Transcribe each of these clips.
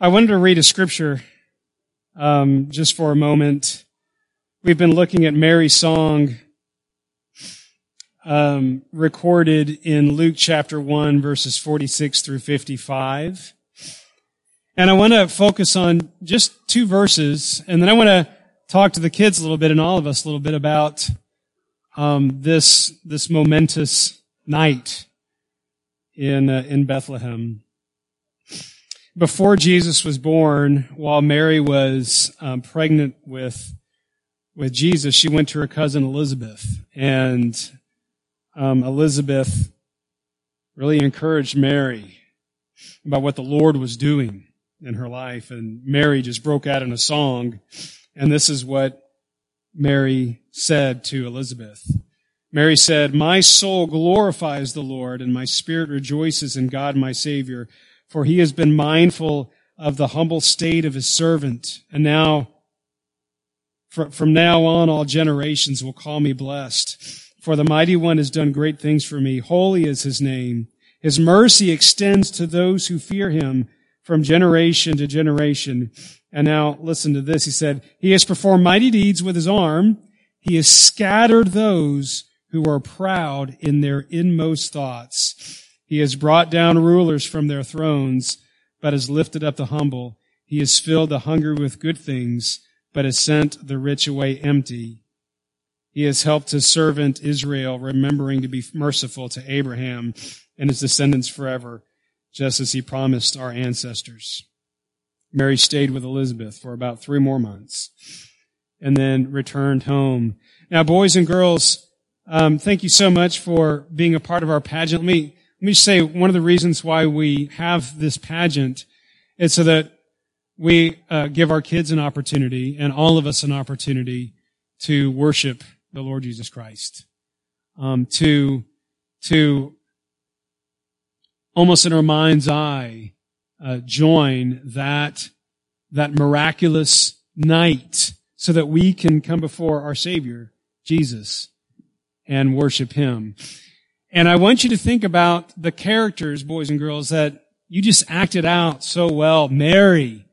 I wanted to read a scripture um, just for a moment. We've been looking at Mary's song um, recorded in Luke chapter 1, verses 46 through 55. And I want to focus on just two verses, and then I want to talk to the kids a little bit and all of us a little bit about um, this this momentous night in uh, in Bethlehem before Jesus was born, while Mary was um, pregnant with with Jesus, she went to her cousin Elizabeth, and um, Elizabeth really encouraged Mary about what the Lord was doing in her life, and Mary just broke out in a song, and this is what Mary said to Elizabeth. Mary said, My soul glorifies the Lord, and my spirit rejoices in God my Savior for he has been mindful of the humble state of his servant. And now, from now on, all generations will call me blessed. For the mighty one has done great things for me. Holy is his name. His mercy extends to those who fear him from generation to generation. And now listen to this. He said, He has performed mighty deeds with his arm. He has scattered those who are proud in their inmost thoughts. He has brought down rulers from their thrones, but has lifted up the humble. He has filled the hungry with good things, but has sent the rich away empty. He has helped his servant Israel, remembering to be merciful to Abraham and his descendants forever, just as he promised our ancestors. Mary stayed with Elizabeth for about three more months and then returned home. Now, boys and girls, um, thank you so much for being a part of our pageant. Let me me say one of the reasons why we have this pageant is so that we uh, give our kids an opportunity and all of us an opportunity to worship the Lord Jesus Christ. Um, to, to almost in our mind's eye, uh, join that, that miraculous night so that we can come before our Savior, Jesus, and worship Him. And I want you to think about the characters, boys and girls, that you just acted out so well. Mary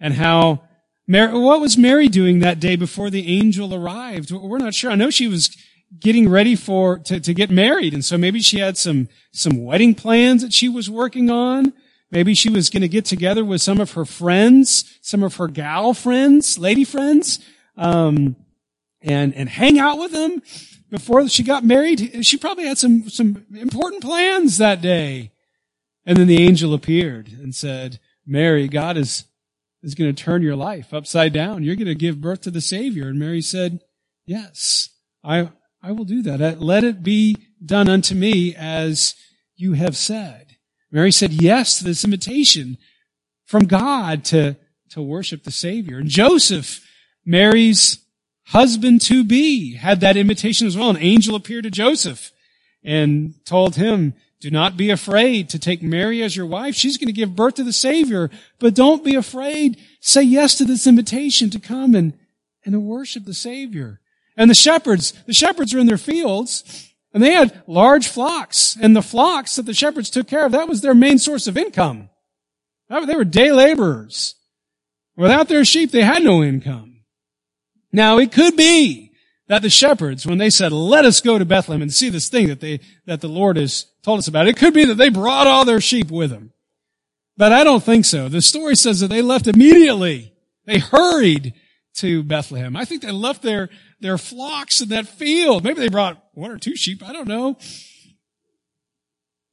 and how Mary, what was Mary doing that day before the angel arrived? We're not sure. I know she was getting ready for, to, to get married. And so maybe she had some, some wedding plans that she was working on. Maybe she was going to get together with some of her friends, some of her gal friends, lady friends, um, and, and hang out with them before she got married, she probably had some, some important plans that day. And then the angel appeared and said, Mary, God is, is going to turn your life upside down. You're going to give birth to the Savior. And Mary said, yes, I, I will do that. Uh, let it be done unto me as you have said. Mary said yes to this invitation from God to, to worship the Savior. And Joseph, Mary's husband to be had that invitation as well. An angel appeared to Joseph and told him, do not be afraid to take Mary as your wife. She's going to give birth to the Savior, but don't be afraid. Say yes to this invitation to come and, and to worship the Savior. And the shepherds, the shepherds are in their fields and they had large flocks and the flocks that the shepherds took care of, that was their main source of income. They were day laborers. Without their sheep, they had no income. Now it could be that the shepherds, when they said, let us go to Bethlehem and see this thing that they, that the Lord has told us about, it could be that they brought all their sheep with them. But I don't think so. The story says that they left immediately. They hurried to Bethlehem. I think they left their, their flocks in that field. Maybe they brought one or two sheep. I don't know.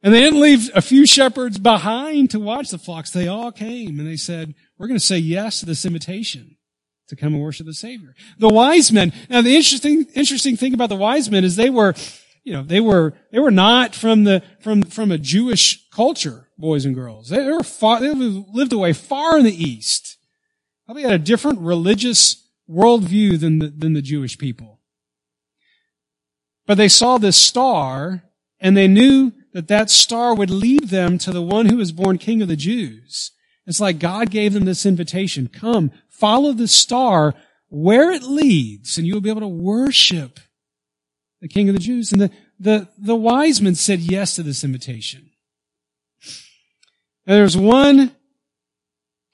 And they didn't leave a few shepherds behind to watch the flocks. They all came and they said, we're going to say yes to this invitation to come and worship the Savior. The wise men. Now, the interesting, interesting thing about the wise men is they were, you know, they were, they were not from the, from, from a Jewish culture, boys and girls. They, were far, they lived away far in the East. Probably had a different religious worldview than the, than the Jewish people. But they saw this star and they knew that that star would lead them to the one who was born king of the Jews. It's like God gave them this invitation. Come, follow the star where it leads, and you'll be able to worship the King of the Jews. And the, the, the wise men said yes to this invitation. And there's one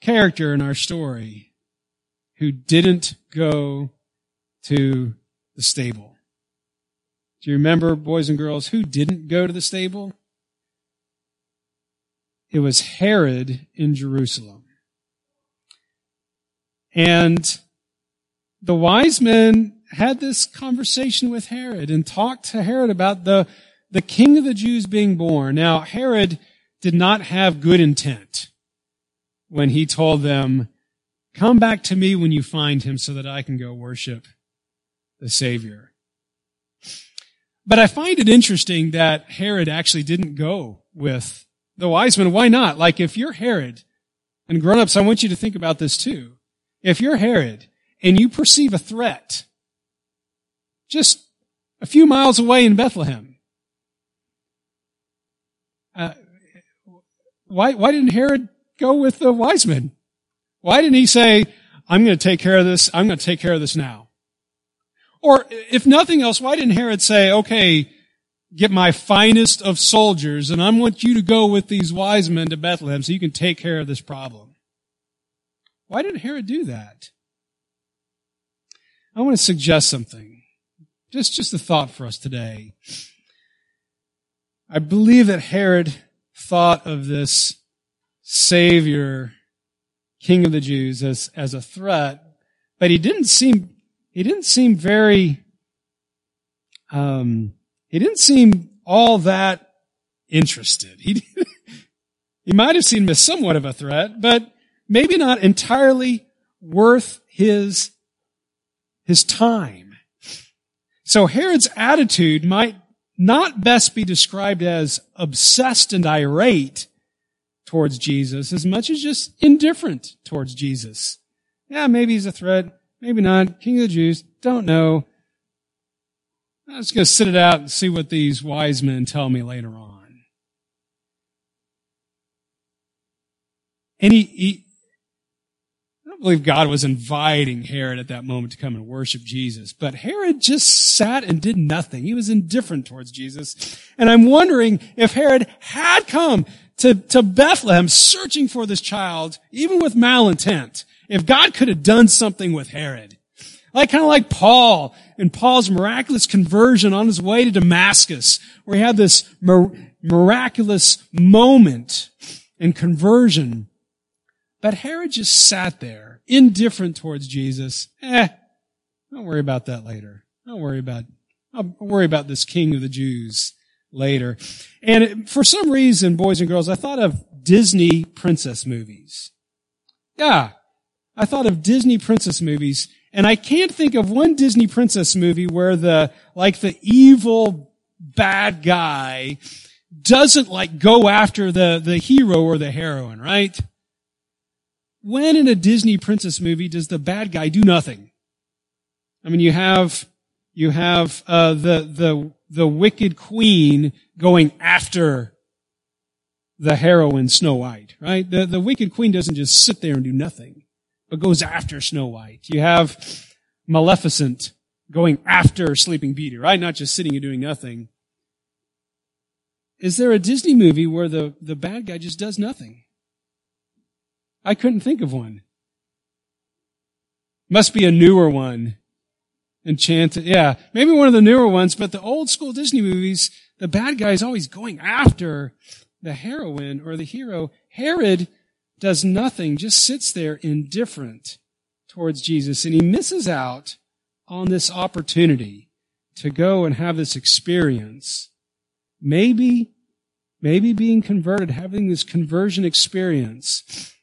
character in our story who didn't go to the stable. Do you remember, boys and girls, who didn't go to the stable? It was Herod in Jerusalem. And the wise men had this conversation with Herod and talked to Herod about the, the king of the Jews being born. Now, Herod did not have good intent when he told them, come back to me when you find him so that I can go worship the Savior. But I find it interesting that Herod actually didn't go with the wise men. Why not? Like if you're Herod, and grown-ups, I want you to think about this too. If you're Herod and you perceive a threat just a few miles away in Bethlehem, uh, why, why didn't Herod go with the wise men? Why didn't he say, I'm going to take care of this. I'm going to take care of this now. Or if nothing else, why didn't Herod say, okay, get my finest of soldiers and I want you to go with these wise men to Bethlehem so you can take care of this problem? Why didn't Herod do that? I want to suggest something. Just, just a thought for us today. I believe that Herod thought of this Savior, King of the Jews, as, as a threat, but he didn't seem he didn't seem very, um, he didn't seem all that interested. He, he might have seen him as somewhat of a threat, but maybe not entirely worth his, his time. So Herod's attitude might not best be described as obsessed and irate towards Jesus as much as just indifferent towards Jesus. Yeah, maybe he's a threat. Maybe not. King of the Jews. Don't know. I'm just going to sit it out and see what these wise men tell me later on. And he, he, believe God was inviting Herod at that moment to come and worship Jesus, but Herod just sat and did nothing. He was indifferent towards Jesus. And I'm wondering if Herod had come to, to Bethlehem searching for this child, even with malintent, if God could have done something with Herod, like kind of like Paul and Paul's miraculous conversion on his way to Damascus, where he had this miraculous moment in conversion. But Herod just sat there, indifferent towards Jesus. Eh, don't worry about that later. Don't worry about, I'll worry about this king of the Jews later. And for some reason, boys and girls, I thought of Disney princess movies. Yeah, I thought of Disney princess movies, and I can't think of one Disney princess movie where the, like the evil bad guy doesn't like go after the, the hero or the heroine, right? When in a Disney princess movie does the bad guy do nothing? I mean, you have, you have, uh, the, the, the wicked queen going after the heroine Snow White, right? The, the wicked queen doesn't just sit there and do nothing but goes after Snow White. You have Maleficent going after Sleeping Beauty, right? Not just sitting and doing nothing. Is there a Disney movie where the, the bad guy just does nothing? I couldn't think of one. Must be a newer one. Enchanted. Yeah. Maybe one of the newer ones, but the old school Disney movies, the bad guy is always going after the heroine or the hero. Herod does nothing, just sits there indifferent towards Jesus. And he misses out on this opportunity to go and have this experience. Maybe, maybe being converted, having this conversion experience,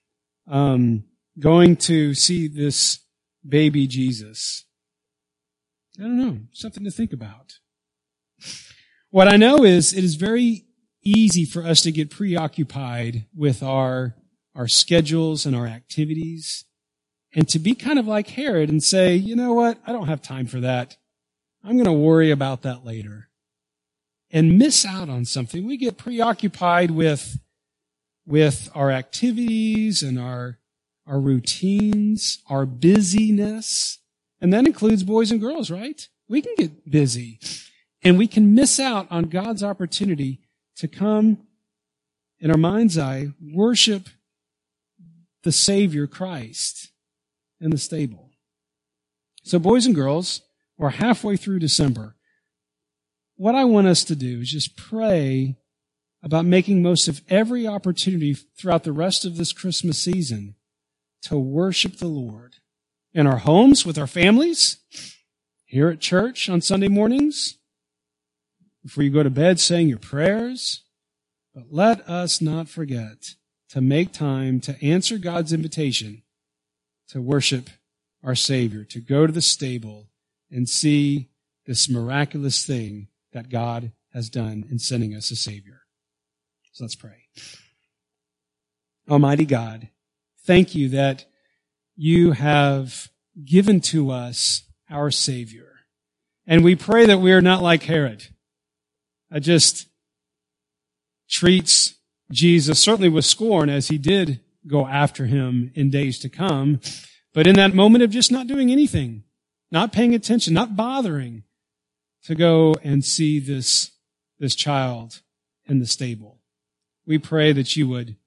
um, going to see this baby Jesus. I don't know, something to think about. What I know is it is very easy for us to get preoccupied with our our schedules and our activities and to be kind of like Herod and say, you know what? I don't have time for that. I'm going to worry about that later and miss out on something. We get preoccupied with, with our activities and our, our routines, our busyness. And that includes boys and girls, right? We can get busy and we can miss out on God's opportunity to come in our mind's eye, worship the Savior Christ in the stable. So boys and girls, we're halfway through December. What I want us to do is just pray about making most of every opportunity throughout the rest of this Christmas season to worship the Lord in our homes with our families, here at church on Sunday mornings, before you go to bed saying your prayers. But let us not forget to make time to answer God's invitation to worship our Savior, to go to the stable and see this miraculous thing that God has done in sending us a Savior. So let's pray. Almighty God, thank you that you have given to us our Savior. And we pray that we are not like Herod. I just treats Jesus certainly with scorn as he did go after him in days to come. But in that moment of just not doing anything, not paying attention, not bothering to go and see this, this child in the stable. We pray that you would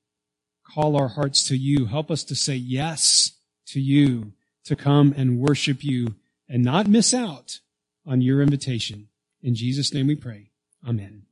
call our hearts to you. Help us to say yes to you, to come and worship you and not miss out on your invitation. In Jesus' name we pray. Amen.